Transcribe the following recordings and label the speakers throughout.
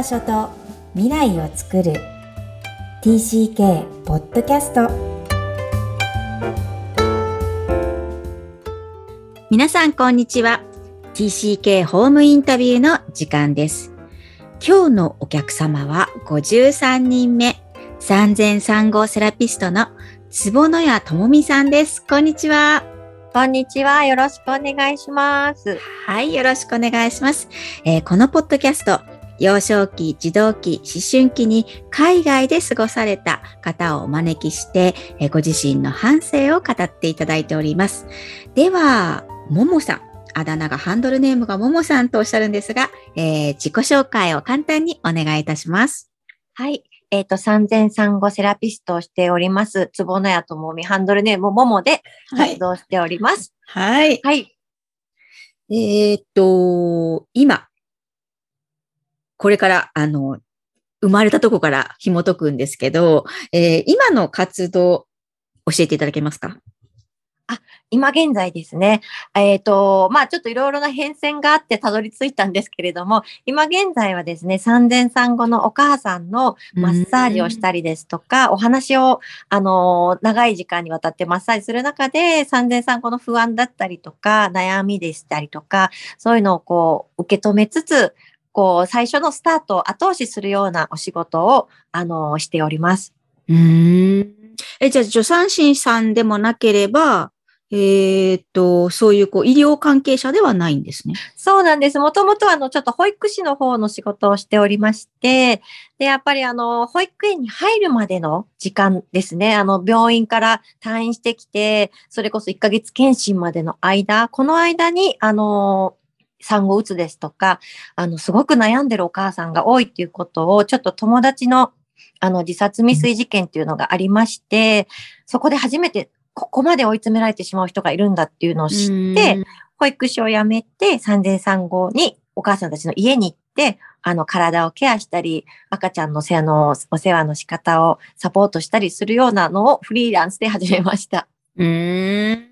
Speaker 1: 場所と未来を作る。TCK ポッドキャスト皆さんこんにちは。TCK ホームインタビューの時間です。今日のお客様は53人目。産前産後セラピストの坪野谷智美さんです。こんにちは。
Speaker 2: こんにちは。よろしくお願いします。
Speaker 1: はい、よろしくお願いします。えー、このポッドキャスト、幼少期、児童期、思春期に海外で過ごされた方をお招きして、えー、ご自身の反省を語っていただいております。では、ももさん。あだ名がハンドルネームがももさんとおっしゃるんですが、えー、自己紹介を簡単にお願いいたします。
Speaker 2: はい。えっ、ー、と、産前産後セラピストをしております、つぼのやともみ、ハンドルネームももで活動しております。
Speaker 1: はい。はい。えっ、ー、と、今、これから、あの、生まれたとこから紐解くんですけど、えー、今の活動、教えていただけますか？
Speaker 2: あ、今現在ですね。えっ、ー、と、まあちょっといろいろな変遷があってたどり着いたんですけれども、今現在はですね、産前産後のお母さんのマッサージをしたりですとか、お話を、あの、長い時間にわたってマッサージする中で、産前産後の不安だったりとか、悩みでしたりとか、そういうのをこう、受け止めつつ、こう、最初のスタートを後押しするようなお仕事を、あの、しております。
Speaker 1: うん。え、じゃあ、助産師さんでもなければ、えっ、と、そういうこう医療関係者ではないんですね。
Speaker 2: そうなんです。もともとあの、ちょっと保育士の方の仕事をしておりまして、で、やっぱりあの、保育園に入るまでの時間ですね。あの、病院から退院してきて、それこそ1ヶ月検診までの間、この間に、あの、産後うつですとか、あの、すごく悩んでるお母さんが多いっていうことを、ちょっと友達のあの、自殺未遂事件っていうのがありまして、そこで初めてここまで追い詰められてしまう人がいるんだっていうのを知って、保育士を辞めて、産前産後にお母さんたちの家に行って、あの、体をケアしたり、赤ちゃんのせあのお世話の仕方をサポートしたりするようなのをフリーランスで始めました。
Speaker 1: うん。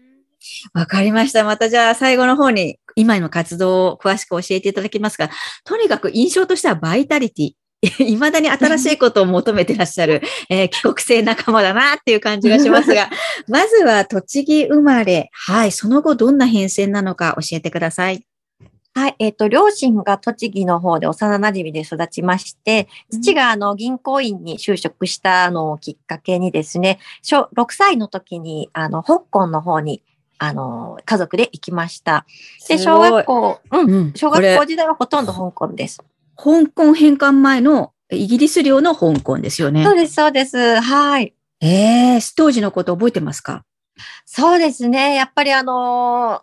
Speaker 1: わかりました。またじゃあ最後の方に今の活動を詳しく教えていただきますが、とにかく印象としてはバイタリティ。いまだに新しいことを求めてらっしゃる、えー、帰国生仲間だなっていう感じがしますが、まずは栃木生まれ。はい。その後どんな変遷なのか教えてください。
Speaker 2: はい。えっ、ー、と、両親が栃木の方で幼馴染で育ちまして、父があの銀行員に就職したのをきっかけにですね、6歳の時にあの香港の方にあの、家族で行きました。で、小学校、うん、小学校時代はほとんど香港です。
Speaker 1: 香港返還前のイギリス領の香港ですよね。
Speaker 2: そうです、そうです。はい。
Speaker 1: ええー、当時のこと覚えてますか？
Speaker 2: そうですね。やっぱりあの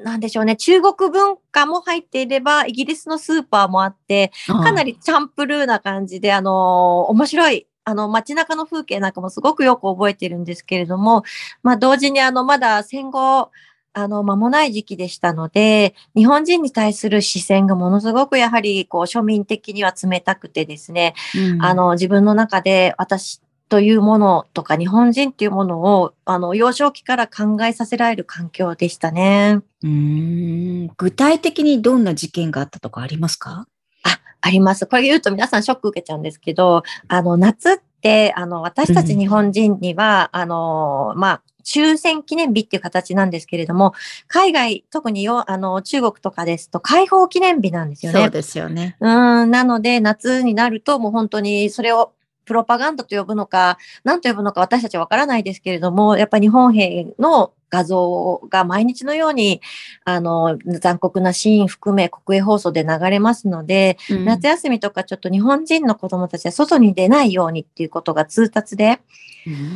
Speaker 2: ー、なんでしょうね。中国文化も入っていれば、イギリスのスーパーもあって、かなりチャンプルーな感じで、あのー、面白いあの、街中の風景なんかもすごくよく覚えてるんですけれども、まあ、同時にあの、まだ戦後、あの、間もない時期でしたので、日本人に対する視線がものすごくやはり、こう、庶民的には冷たくてですね、うん、あの、自分の中で私というものとか、日本人っていうものを、あの、幼少期から考えさせられる環境でしたね。
Speaker 1: うん。具体的にどんな事件があったとかありますか？
Speaker 2: あ、あります。これ言うと皆さんショック受けちゃうんですけど、あの、夏って、あの、私たち日本人には、うん、あの、まあ、終戦記念日っていう形なんですけれども、海外、特によ、あの、中国とかですと、解放記念日なんですよね。
Speaker 1: そうですよね。
Speaker 2: うん、なので、夏になると、もう本当にそれを、プロパガンダと呼ぶのか、何と呼ぶのか私たちわからないですけれども、やっぱり日本兵の画像が毎日のように、あの、残酷なシーン含め国営放送で流れますので、うん、夏休みとかちょっと日本人の子供たちは外に出ないようにっていうことが通達で、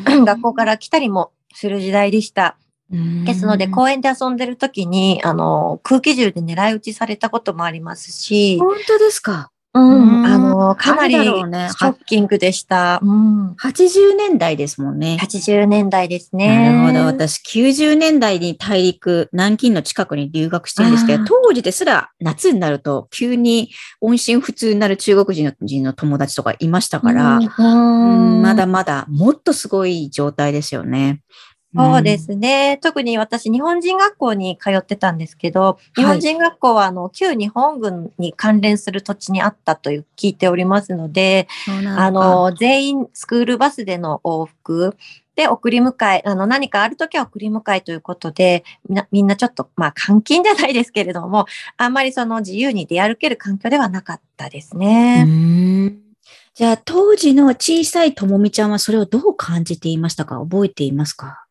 Speaker 2: うん、学校から来たりもする時代でした。ですので、公園で遊んでる時に、あの、空気銃で狙い撃ちされたこともありますし。
Speaker 1: 本当ですか？
Speaker 2: うん、あの、かなりショッキングでした。うん、
Speaker 1: 80年代ですもんね。
Speaker 2: 80年代ですね。
Speaker 1: なるほど。私、90年代に大陸、南京の近くに留学してるんですけど、当時ですら夏になると急に音信不通になる中国人の友達とかいましたから、うん、まだまだもっとすごい状態ですよね。
Speaker 2: そうですね。特に私、日本人学校に通ってたんですけど、日本人学校は、あの、旧日本軍に関連する土地にあったという聞いておりますので、あの、全員スクールバスでの往復、で、送り迎え、あの、何かあるときは送り迎えということで、みんな、みんなちょっと、まあ、監禁じゃないですけれども、あんまりその自由に出歩ける環境ではなかったですね。
Speaker 1: じゃあ、当時の小さいともみちゃんはそれをどう感じていましたか？覚えていますか？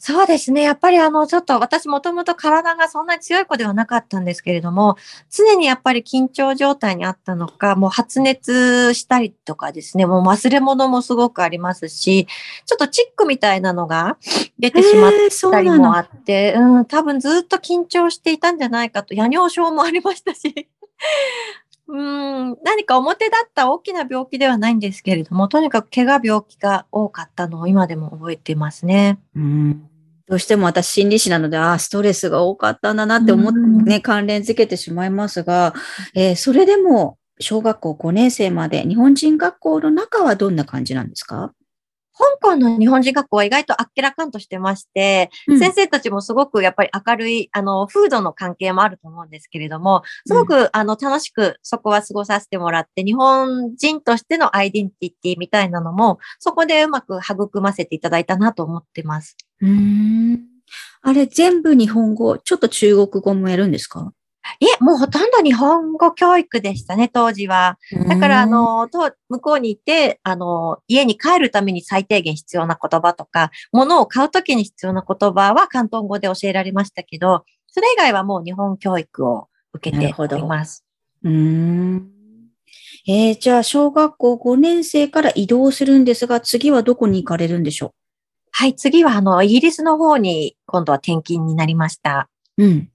Speaker 2: そうですね。やっぱりあの、ちょっと私もともと体がそんなに強い子ではなかったんですけれども、常にやっぱり緊張状態にあったのか、もう発熱したりとかですね、もう忘れ物もすごくありますし、ちょっとチックみたいなのが出てしまったりもあって、うん、多分ずっと緊張していたんじゃないかと、夜尿症もありましたし。うん、何か表だった大きな病気ではないんですけれども、とにかく怪我病気が多かったのを今でも覚えていますね。
Speaker 1: うん。どうしても私心理師なので、ああ、ストレスが多かったんだなって思ってね、関連づけてしまいますが、えー、それでも小学校5年生まで日本人学校の中はどんな感じなんですか？
Speaker 2: 香港の日本人学校は意外とあっけらかんとしてまして、うん、先生たちもすごくやっぱり明るい、あの、風土の関係もあると思うんですけれども、すごく、うん、あの、楽しくそこは過ごさせてもらって、日本人としてのアイデンティティみたいなのも、そこでうまく育ませていただいたなと思ってます。
Speaker 1: うん。あれ、全部日本語、ちょっと中国語もやるんですか？
Speaker 2: いえ、もうほとんど日本語教育でしたね、当時は。だから、あの、と、向こうに行って、あの、家に帰るために最低限必要な言葉とか、物を買うときに必要な言葉は広東語で教えられましたけど、それ以外はもう日本教育を受けております。
Speaker 1: うん。えー、じゃあ、小学校5年生から移動するんですが、次はどこに行かれるんでしょう？
Speaker 2: はい、次は、あの、イギリスの方に今度は転勤になりました。
Speaker 1: うん。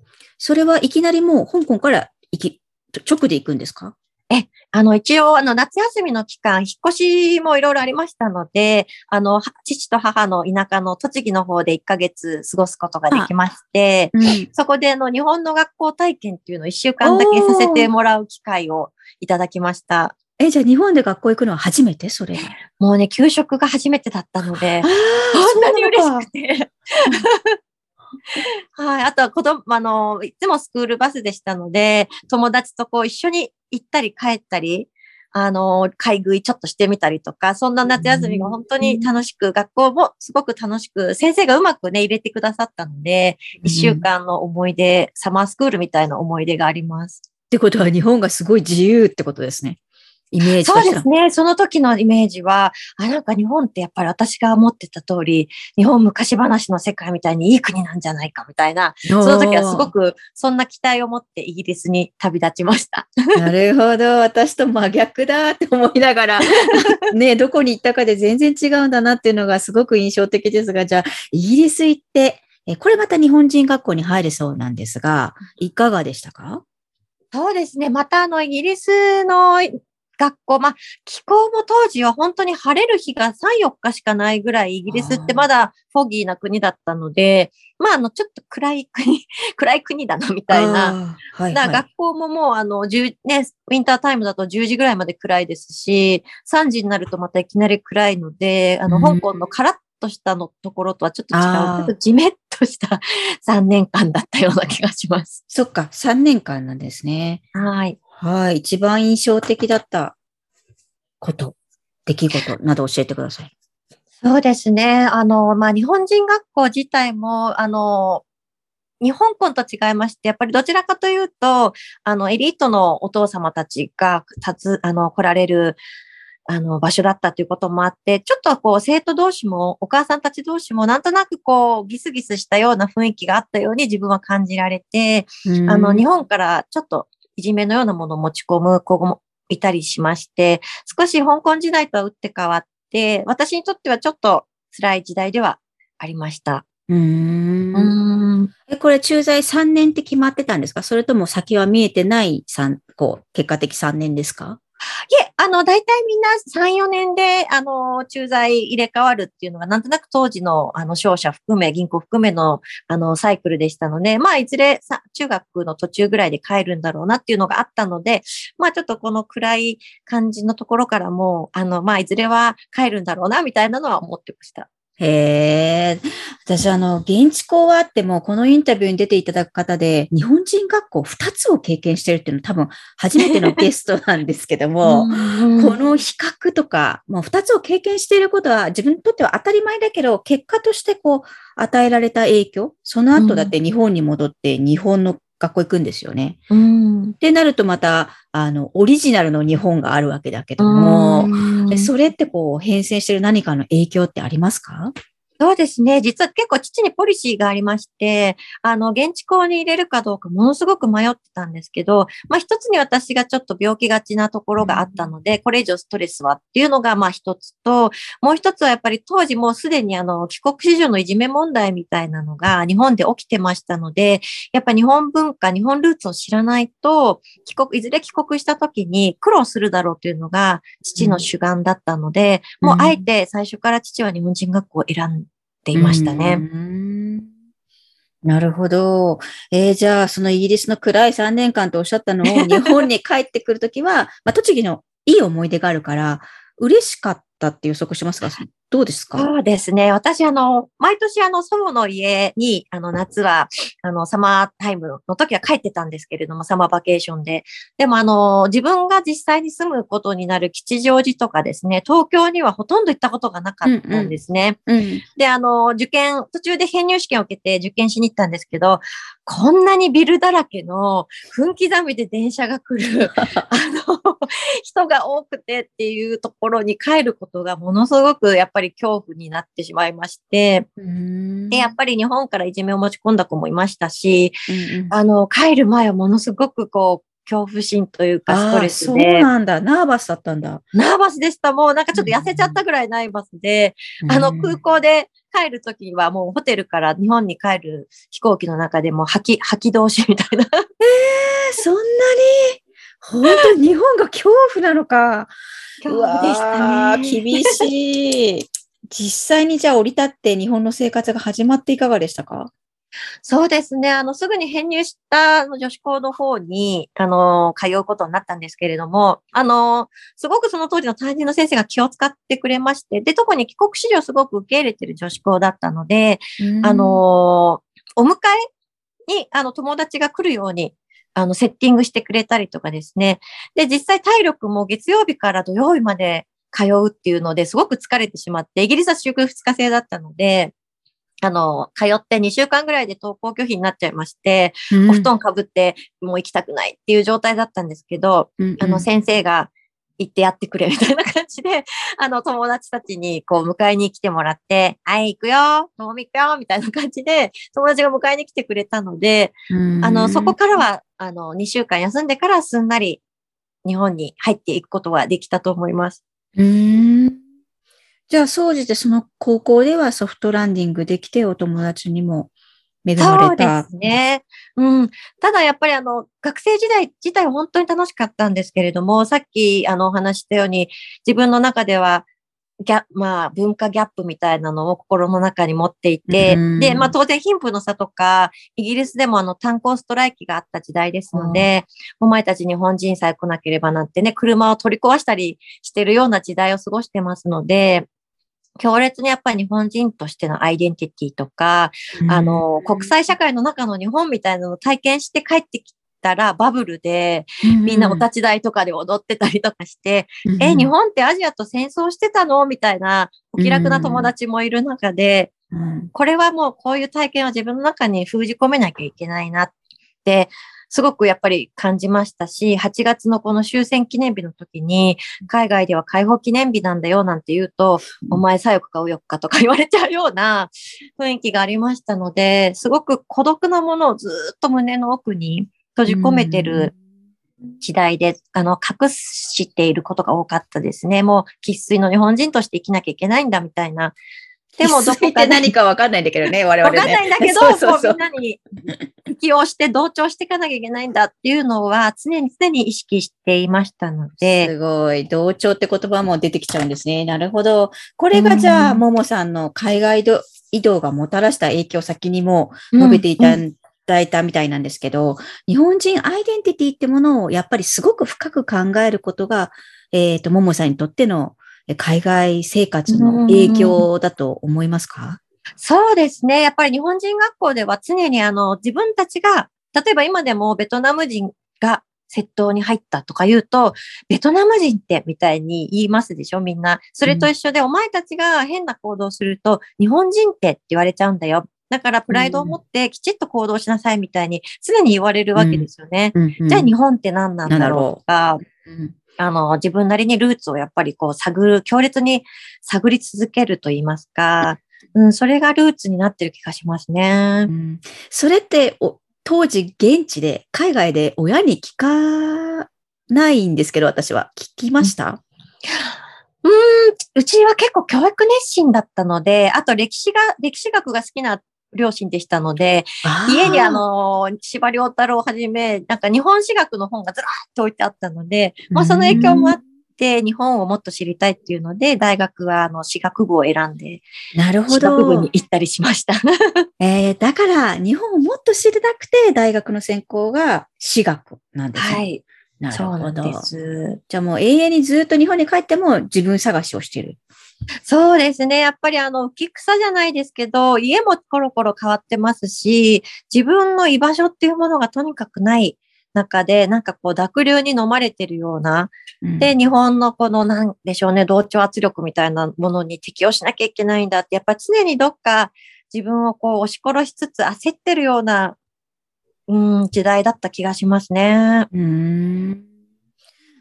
Speaker 1: それはいきなりもう香港から行き、直で行くんですか？
Speaker 2: え、あの、一応、あの、夏休みの期間、引っ越しもいろいろありましたので、あの、父と母の田舎の栃木の方で1ヶ月過ごすことができまして、うん、そこで、あの、日本の学校体験っていうのを1週間だけさせてもらう機会をいただきました。
Speaker 1: え、じゃあ日本で学校行くのは初めて？それ。
Speaker 2: もうね、給食が初めてだったので、本当に嬉しくて。はい。あとは子供、あの、いつもスクールバスでしたので、友達とこう一緒に行ったり帰ったり、あの、買い食いちょっとしてみたりとか、そんな夏休みが本当に楽しく、学校もすごく楽しく、先生がうまくね、入れてくださったので、一週間の思い出、サマースクールみたいな思い出があります。
Speaker 1: ってことは日本がすごい自由ってことですね。イメージ
Speaker 2: そうですね。その時のイメージは、あ、なんか日本ってやっぱり私が思ってた通り、日本昔話の世界みたいにいい国なんじゃないかみたいな、その時はすごくそんな期待を持ってイギリスに旅立ちました。
Speaker 1: なるほど。私と真逆だって思いながら、ね、どこに行ったかで全然違うんだなっていうのがすごく印象的ですが、じゃあ、イギリス行って、これまた日本人学校に入れそうなんですが、いかがでしたか？
Speaker 2: そうですね。またあの、イギリスの学校、まあ、気候も当時は本当に晴れる日が3、4日しかないぐらい、イギリスってまだフォギーな国だったので、まあ、あの、ちょっと暗い国、暗い国だな、みたいな。はいはい、学校ももう、あの、10、ね、ウィンタータイムだと10時ぐらいまで暗いですし、3時になるとまたいきなり暗いので、あの、香港のカラッとしたのところとはちょっと違う、ちょっとじめっとした3年間だったような気がします。
Speaker 1: そっか、3年間なんですね。
Speaker 2: はい。
Speaker 1: はい。一番印象的だったこと、出来事など教えてください。
Speaker 2: そうですね。あの、まあ、日本人学校自体も、あの、日本校と違いまして、やっぱりどちらかというと、あの、エリートのお父様たちが立つ、あの、来られる、あの、場所だったということもあって、ちょっとこう、生徒同士も、お母さんたち同士も、なんとなくこう、ギスギスしたような雰囲気があったように自分は感じられて、あの、日本からちょっといじめのようなものを持ち込む子もいたりしまして、少し香港時代とは打って変わって、私にとってはちょっと辛い時代ではありました。
Speaker 1: うん。うんえ、これ駐在3年って決まってたんですか？それとも先は見えてない3、こう、結果的3年ですか？
Speaker 2: いえ、あの、大体みんな3、4年で、あの、駐在入れ替わるっていうのが、なんとなく当時の、あの、商社含め、銀行含めの、あの、サイクルでしたので、まあ、いずれさ、中学の途中ぐらいで帰るんだろうなっていうのがあったので、まあ、ちょっとこの暗い感じのところからも、あの、まあ、いずれは帰るんだろうな、みたいなのは思ってました。
Speaker 1: へえ。私、あの、現地校はあっても、このインタビューに出ていただく方で、日本人学校2つを経験してるっていうのは多分初めてのゲストなんですけども、この比較とか、もう2つを経験していることは自分にとっては当たり前だけど、結果としてこう、与えられた影響、その後だって日本に戻って日本の学校行くんですよね。
Speaker 2: うん、
Speaker 1: ってなるとまた、あの、オリジナルの日本があるわけだけども、それってこう、変遷してる何かの影響ってありますか？
Speaker 2: そうですね。実は結構父にポリシーがありまして、あの、現地校に入れるかどうかものすごく迷ってたんですけど、まあ一つに私がちょっと病気がちなところがあったので、これ以上ストレスはっていうのがまあ一つと、もう一つはやっぱり当時もうすでにあの、帰国子女のいじめ問題みたいなのが日本で起きてましたので、やっぱ日本文化、日本ルーツを知らないと、帰国、いずれ帰国した時に苦労するだろうというのが父の主眼だったので、もうあえて最初から父は日本人学校を選んていましたね。
Speaker 1: なるほど。えー、じゃあ、そのイギリスの暗い3年間とおっしゃったのを 日本に帰ってくるときは、まあ、栃木のいい思い出があるから、嬉しかったって予測しますか？どうですか？
Speaker 2: そうですね。私、あの、毎年、あの、祖母の家に、あの、夏は、あの、サマータイムの時は帰ってたんですけれども、サマーバケーションで。でも、あの、自分が実際に住むことになる吉祥寺とかですね、東京にはほとんど行ったことがなかったんですね。
Speaker 1: うんうん、
Speaker 2: で、あの、受験、途中で編入試験を受けて受験しに行ったんですけど、こんなにビルだらけの分刻みで電車が来る、あの、人が多くてっていうところに帰ることがものすごくやっぱり恐怖になってしまいまして、でやっぱり日本からいじめを持ち込んだ子もいましたし、
Speaker 1: うんうん、
Speaker 2: あの、帰る前はものすごくこう、恐怖心というかストレス
Speaker 1: で。そうなんだ。ナーバスだったんだ。
Speaker 2: ナーバスでした。もうなんかちょっと痩せちゃったぐらいナーバスで、うん、あの空港で帰るときはもうホテルから日本に帰る飛行機の中でも吐き、吐き通しみたいな。え
Speaker 1: えー、そんなに？本当に日本が恐怖なのか。
Speaker 2: 恐怖でしたね。
Speaker 1: 厳しい。実際にじゃあ降り立って日本の生活が始まっていかがでしたか？
Speaker 2: そうですね。あの、すぐに編入した女子校の方に、あの、通うことになったんですけれども、あの、すごくその当時の担任の先生が気を使ってくれまして、で、特に帰国子女をすごく受け入れてる女子校だったので、あの、お迎えに、あの、友達が来るように、あの、セッティングしてくれたりとかですね。で、実際体力も月曜日から土曜日まで通うっていうのですごく疲れてしまって、イギリスは週休2日制だったので、あの、通って2週間ぐらいで登校拒否になっちゃいまして、うん、お布団かぶってもう行きたくないっていう状態だったんですけど、うんうん、あの、先生が行ってやってくれみたいな感じで、あの、友達たちにこう迎えに来てもらって、はい、行くよともみ行くよみたいな感じで、友達が迎えに来てくれたので、あの、そこからは、あの、2週間休んでからすんなり日本に入っていくことができたと思います。
Speaker 1: うんじゃあ、総じてその高校ではソフトランディングできて、お友達にも恵まれた。
Speaker 2: そうですね。うん。ただやっぱりあの、学生時代自体は本当に楽しかったんですけれども、さっきあのお話したように、自分の中では、ギャまあ、文化ギャップみたいなのを心の中に持っていて、で、まあ当然貧富の差とか、イギリスでもあの炭鉱ストライキがあった時代ですので、お前たち日本人さえ来なければなんてね、車を取り壊したりしてるような時代を過ごしてますので、強烈にやっぱり日本人としてのアイデンティティとか、うん、あの、国際社会の中の日本みたいなのを体験して帰ってきたらバブルで、みんなお立ち台とかで踊ってたりとかして、うん、え、日本ってアジアと戦争してたの？みたいなお気楽な友達もいる中で、うん、これはもうこういう体験を自分の中に封じ込めなきゃいけないなってすごくやっぱり感じましたし、8月のこの終戦記念日の時に、海外では解放記念日なんだよなんて言うと、お前左翼か右翼かとか言われちゃうような雰囲気がありましたので、すごく孤独なものをずっと胸の奥に閉じ込めてる時代で、あの、隠していることが多かったですね。もう、喫水の日本人として生きなきゃいけないんだみたいな
Speaker 1: でもどこか何かわかんないんだけどね、我々ね。
Speaker 2: わかんないんだけど、そうそうそうみんなに適応して同調していかなきゃいけないんだっていうのは常に常に意識していましたので。
Speaker 1: すごい。同調って言葉も出てきちゃうんですね。なるほど。これがじゃあ、ももさんの海外移動がもたらした影響先にも述べていただいたみたいなんですけど、日本人アイデンティティってものをやっぱりすごく深く考えることが、えっ、ー、と、ももさんにとっての海外生活の影響だと思いますか？
Speaker 2: そうですね。やっぱり日本人学校では常にあの自分たちが、例えば今でもベトナム人が窃盗に入ったとか言うと、ベトナム人ってみたいに言いますでしょみんな。それと一緒で、お前たちが変な行動すると、日本人ってって言われちゃうんだよ。だからプライドを持ってきちっと行動しなさいみたいに常に言われるわけですよね。
Speaker 1: うんうん
Speaker 2: じゃあ日本って何なんだろうとか、
Speaker 1: うん
Speaker 2: あの、自分なりにルーツをやっぱりこう探る、強烈に探り続けると言いますか、うん、それがルーツになってる気がしますね。
Speaker 1: う。ん。それってお当時現地で海外で親に聞かないんですけど私は。聞きました、
Speaker 2: うーん、うちは結構教育熱心だったので、あと歴史が、歴史学が好きな両親でしたので、家にあの、司馬遼太郎をはじめ、なんか日本史学の本がずらーっと置いてあったので、まあその影響もあって、日本をもっと知りたいっていうので、大学はあの、史学部を選んで、
Speaker 1: なるほ
Speaker 2: 史学部
Speaker 1: ど
Speaker 2: に。行ったりしました。
Speaker 1: えー、だから日本をもっと知りたくて大学の専攻が史学なんですね。
Speaker 2: はい。
Speaker 1: なる
Speaker 2: そうなん
Speaker 1: ほど。
Speaker 2: です。
Speaker 1: じゃあもう永遠にずっと日本に帰っても自分探しをしてる。
Speaker 2: そうですね。やっぱりあの、浮き草じゃないですけど、家もコロコロ変わってますし、自分の居場所っていうものがとにかくない中で、なんかこう濁流に飲まれてるような、
Speaker 1: うん
Speaker 2: で、日本のこのなんでしょうね、同調圧力みたいなものに適応しなきゃいけないんだって、やっぱ常にどっか自分をこう押し殺しつつ焦ってるような、うん、時代だった気がしますね。
Speaker 1: うーん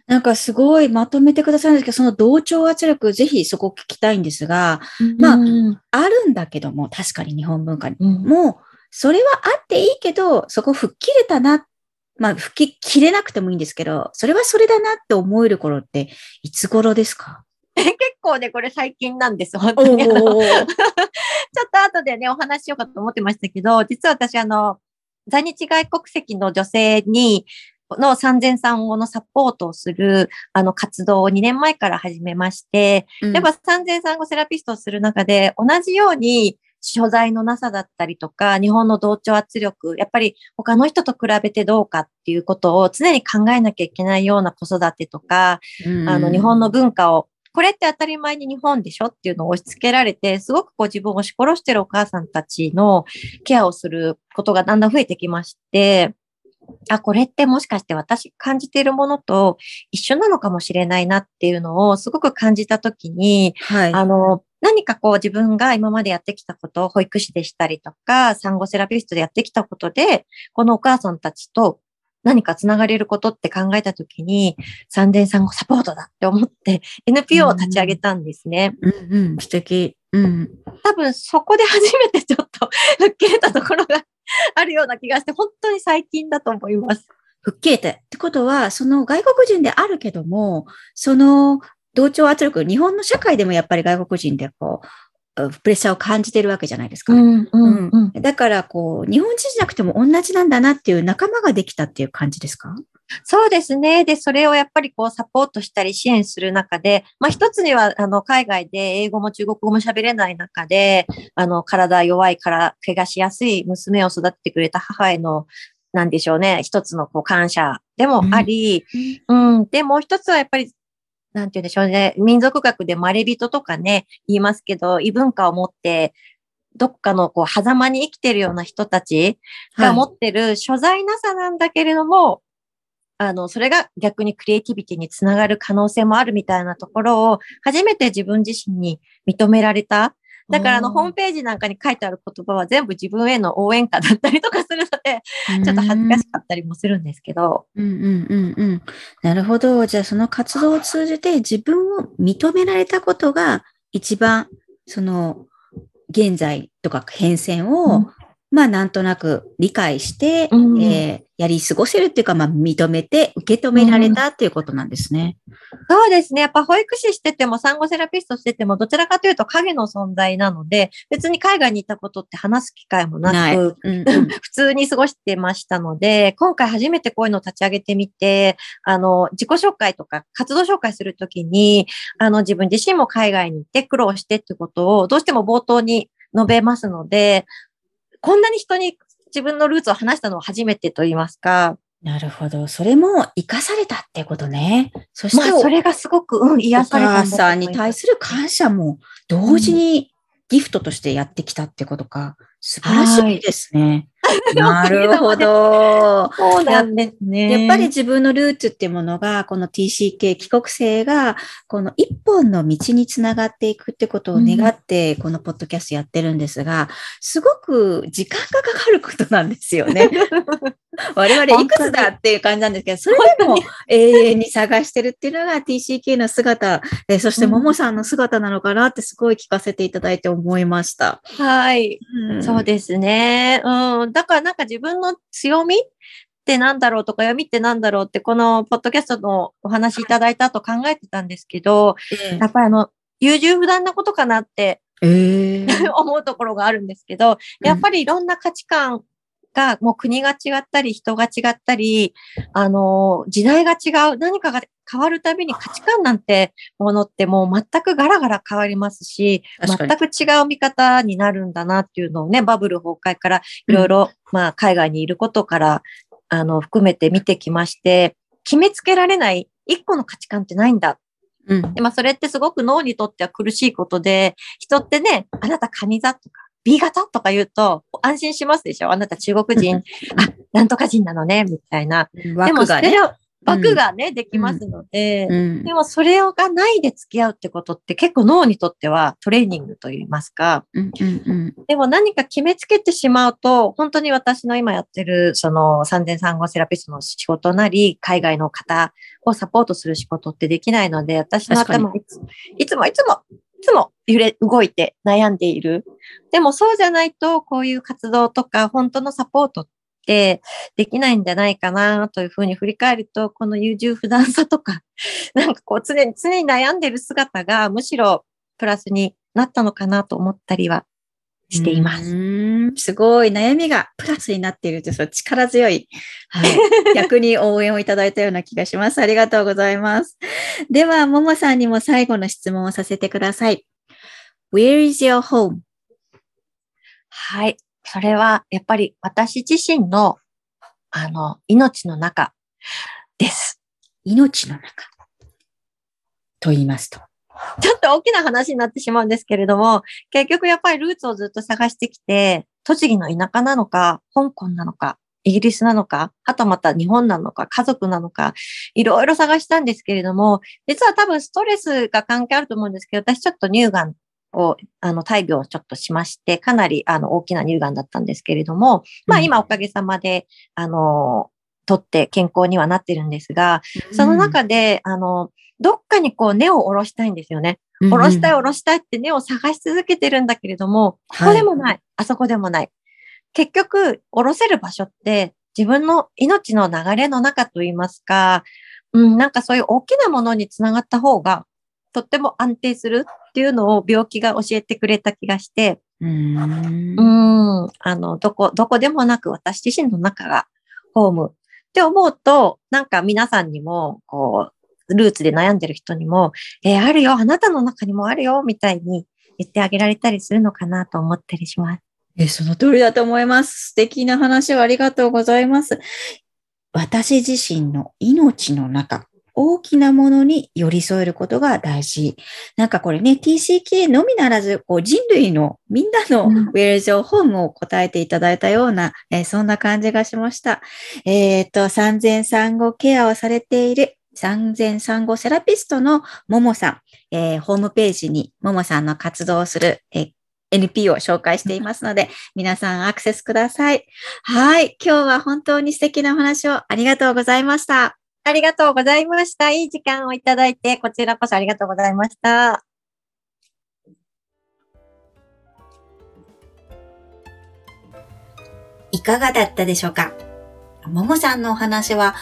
Speaker 1: なんかすごいまとめてくださるんですけど、その同調圧力、ぜひそこ聞きたいんですが、まあ
Speaker 2: うん
Speaker 1: あるんだけども、確かに日本文化に。
Speaker 2: うん
Speaker 1: もう、それはあっていいけど、そこ吹っ切れたな。まあ、吹き切れなくてもいいんですけど、それはそれだなって思える頃って、いつ頃ですか？
Speaker 2: 結構ね、これ最近なんです、本当に。ちょっと後でね、お話しようかと思ってましたけど、実は私、あの、在日外国籍の女性に、の産前産後のサポートをする、あの、活動を2年前から始めまして、
Speaker 1: うん。
Speaker 2: やっぱ産前産後セラピストをする中で、同じように、所在のなさだったりとか、日本の同調圧力、やっぱり他の人と比べてどうかっていうことを常に考えなきゃいけないような子育てとか、あの、日本の文化を、これって当たり前に日本でしょっていうのを押し付けられて、すごくこう自分を押し殺してるお母さんたちのケアをすることがだんだん増えてきまして、あ、これってもしかして私感じているものと一緒なのかもしれないなっていうのをすごく感じたときに、
Speaker 1: はい。
Speaker 2: あの、何かこう自分が今までやってきたこと、保育士でしたりとか、産後セラピストでやってきたことで、このお母さんたちと何かつながれることって考えたときに、産前産後サポートだって思って NPO を立ち上げたんですね。
Speaker 1: うんうん、素敵。うん。
Speaker 2: 多分そこで初めてちょっと 吹っ切れたところが あるような気がして、本当に最近だと思います。
Speaker 1: 吹っ切れた。ってことは、その外国人であるけども、その同調圧力、日本の社会でもやっぱり外国人でこう、プレッシャーを感じてるわけじゃないですか。
Speaker 2: ん、うん、うん。
Speaker 1: だから、こう、日本人じゃなくても同じなんだなっていう仲間ができたっていう感じですか？
Speaker 2: そうですね。で、それをやっぱりこうサポートしたり支援する中で、まあ一つには、あの、海外で英語も中国語も喋れない中で、あの、体弱いから怪我しやすい娘を育ててくれた母への、なんでしょうね、一つのこう感謝でもあり、うん、で、もう一つはやっぱり、なんて言うんでしょうね、民族学でまれびととかね、言いますけど、異文化を持って、どっかのこう、狭間に生きてるような人たちが持ってる所在なさなんだけれども、あの、それが逆にクリエイティビティにつながる可能性もあるみたいなところを、初めて自分自身に認められた。だから、あの、
Speaker 1: うん
Speaker 2: ホームページなんかに書いてある言葉は全部自分への応援歌だったりとかするので、ちょっと恥ずかしかったりもするんですけど。
Speaker 1: うんうんうんうん。なるほど。じゃあその活動を通じて自分を認められたことが一番その現在とか変遷を、
Speaker 2: うん
Speaker 1: まあなんとなく理解して、
Speaker 2: うん
Speaker 1: えーやり過ごせるっていうか、まあ認めて受け止められたっていうことなんですね。
Speaker 2: そうですね。やっぱ保育士してても、産後セラピストしてても、どちらかというと影の存在なので、別に海外に行ったことって話す機会もな。く、
Speaker 1: うんうん
Speaker 2: 普通に過ごしてましたので、今回初めてこういうのを立ち上げてみて、あの、自己紹介とか活動紹介するときに、あの、自分自身も海外に行って苦労してってことをどうしても冒頭に述べますので、こんなに人に自分のルーツを話したのは初めてと言いますか、
Speaker 1: なるほど。それも生かされたってことね。そして、
Speaker 2: まあ、それがすごく、うん、癒された
Speaker 1: お母さんに対する感謝も同時にギフトとしてやってきたってことか。素晴らしいですね。なるほど。
Speaker 2: そうなんですね。
Speaker 1: やっぱり自分のルーツっていうものが、この TCK 帰国生が、この一本の道につながっていくってことを願って、このポッドキャストやってるんですが、すごく時間がかかることなんですよね。我々いくつだっていう感じなんですけど、それでも永遠に探してるっていうのが TCK の姿、えそしてももさんの姿なのかなってすごい聞かせていただいて思いました。
Speaker 2: はい。
Speaker 1: うん
Speaker 2: そうですね。うん。だからなんか自分の強みってなんだろうとか闇ってなんだろうってこのポッドキャストのお話いただいた後考えてたんですけど、
Speaker 1: え
Speaker 2: やっぱりあの、優柔不断なことかなって
Speaker 1: ええ。
Speaker 2: 思うところがあるんですけど、やっぱりいろんな価値観が、もう国が違ったり、人が違ったり、あの、時代が違う、何かが変わるたびに価値観なんてものってもう全くガラガラ変わりますし、全く違う見方になるんだなっていうのをね、バブル崩壊からいろいろ、まあ、海外にいることから、あの、含めて見てきまして、決めつけられない一個の価値観ってないんだ。
Speaker 1: うん。
Speaker 2: でまあ、それってすごく脳にとっては苦しいことで、人ってね、あなたカニ座とか、B 型？とか言うと安心しますでしょ？あなた中国人、あ、なんとか人なのね、みたいな。でも。それを、枠がね、できますので、
Speaker 1: うん。
Speaker 2: でもそれがないで付き合うってことって結構脳にとってはトレーニングといいますか、
Speaker 1: うんうんうん。
Speaker 2: でも何か決めつけてしまうと、本当に私の今やってる、その産前産後セラピストの仕事なり、海外の方をサポートする仕事ってできないので、私の頭いついつもいつも、いつも揺れ、動いて悩んでいる。でもそうじゃないと、こういう活動とか、本当のサポートってできないんじゃないかなというふうに振り返ると、この優柔不断さとか、なんかこう常に、常に悩んでる姿がむしろプラスになったのかなと思ったりはしていま
Speaker 1: う
Speaker 2: す。
Speaker 1: すごい悩みがプラスになっているって、その力強い、はい、逆に応援をいただいたような気がします。ありがとうございます。では、ももさんにも最後の質問をさせてください。Where is your home?
Speaker 2: はい。それは、やっぱり私自身の、あの、命の中です。
Speaker 1: 命の中。と言いますと。
Speaker 2: ちょっと大きな話になってしまうんですけれども、結局やっぱりルーツをずっと探してきて、栃木の田舎なのか、香港なのか、イギリスなのか、はたまた日本なのか、家族なのか、いろいろ探したんですけれども、実は多分ストレスが関係あると思うんですけど、私ちょっと乳がんを、あの、大病をちょっとしまして、かなり、あの、大きな乳がんだったんですけれども、まあ
Speaker 1: うん。
Speaker 2: 今おかげさまで、あの、とって健康にはなってるんですが、その中で、あの、どっかにこう根を下ろしたいんですよね。
Speaker 1: うん、
Speaker 2: 下ろしたい
Speaker 1: うん
Speaker 2: 下ろしたいって根を探し続けてるんだけれども、こ
Speaker 1: はい。
Speaker 2: こでもない、あそこでもない。結局、下ろせる場所って自分の命の流れの中といいますか、うん、なんかそういう大きなものにつながった方が、とっても安定するっていうのを病気が教えてくれた気がして、
Speaker 1: うーん。
Speaker 2: うん、あの、どこ、どこでもなく私自身の中がホームって思うと、なんか皆さんにも、こう、ルーツで悩んでる人にも、えーあるよ、あなたの中にもあるよ、みたいに言ってあげられたりするのかなと思ったりします。
Speaker 1: え、その通りだと思います。素敵な話をありがとうございます。私自身の命の中、大きなものに寄り添えることが大事。なんかこれね、TCK のみならず、こう人類のみんなの
Speaker 2: うん
Speaker 1: Where is your home を答えていただいたような、えーそんな感じがしました。えっ、と、産前産後ケアをされている産前産後セラピストのももさん、えーホームページにももさんの活動をする、えー NP を紹介していますので、皆さんアクセスください。はい。今日は本当に素敵なお話をありがとうございました。
Speaker 2: ありがとうございました。いい時間をいただいて、こちらこそありがとうございました。
Speaker 1: いかがだったでしょうか？ももさんのお話は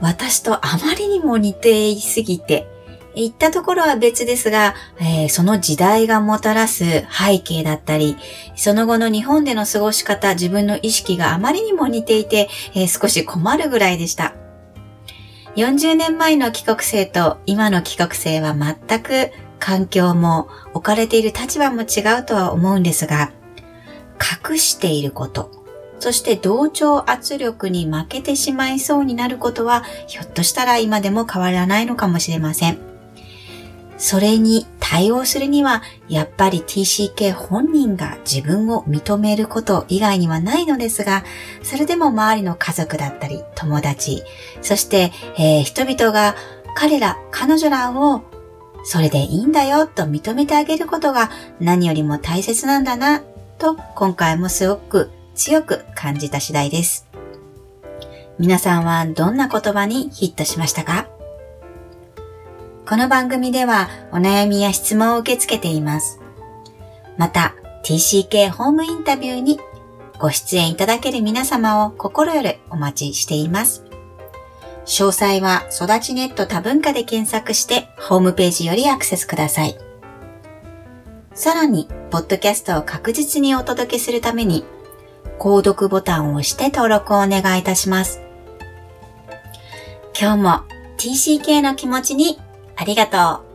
Speaker 1: 私とあまりにも似ていすぎて、言ったところは別ですが、えーその時代がもたらす背景だったり、その後の日本での過ごし方、自分の意識があまりにも似ていて、えー少し困るぐらいでした。40年前の帰国生と今の帰国生は全く環境も置かれている立場も違うとは思うんですが、隠していること、そして同調圧力に負けてしまいそうになることは、ひょっとしたら今でも変わらないのかもしれません。それに対応するには、やっぱり TCK 本人が自分を認めること以外にはないのですが、それでも周りの家族だったり、友達、そして、えー、人々が彼ら、彼女らをそれでいいんだよと認めてあげることが何よりも大切なんだな、と今回もすごく強く感じた次第です。皆さんはどんな言葉にヒットしましたか？この番組ではお悩みや質問を受け付けています。また、TCK ホームインタビューにご出演いただける皆様を心よりお待ちしています。詳細は育ちネット多文化で検索してホームページよりアクセスください。さらに、ポッドキャストを確実にお届けするために購読ボタンを押して登録をお願いいたします。今日も TCK の気持ちにありがとう。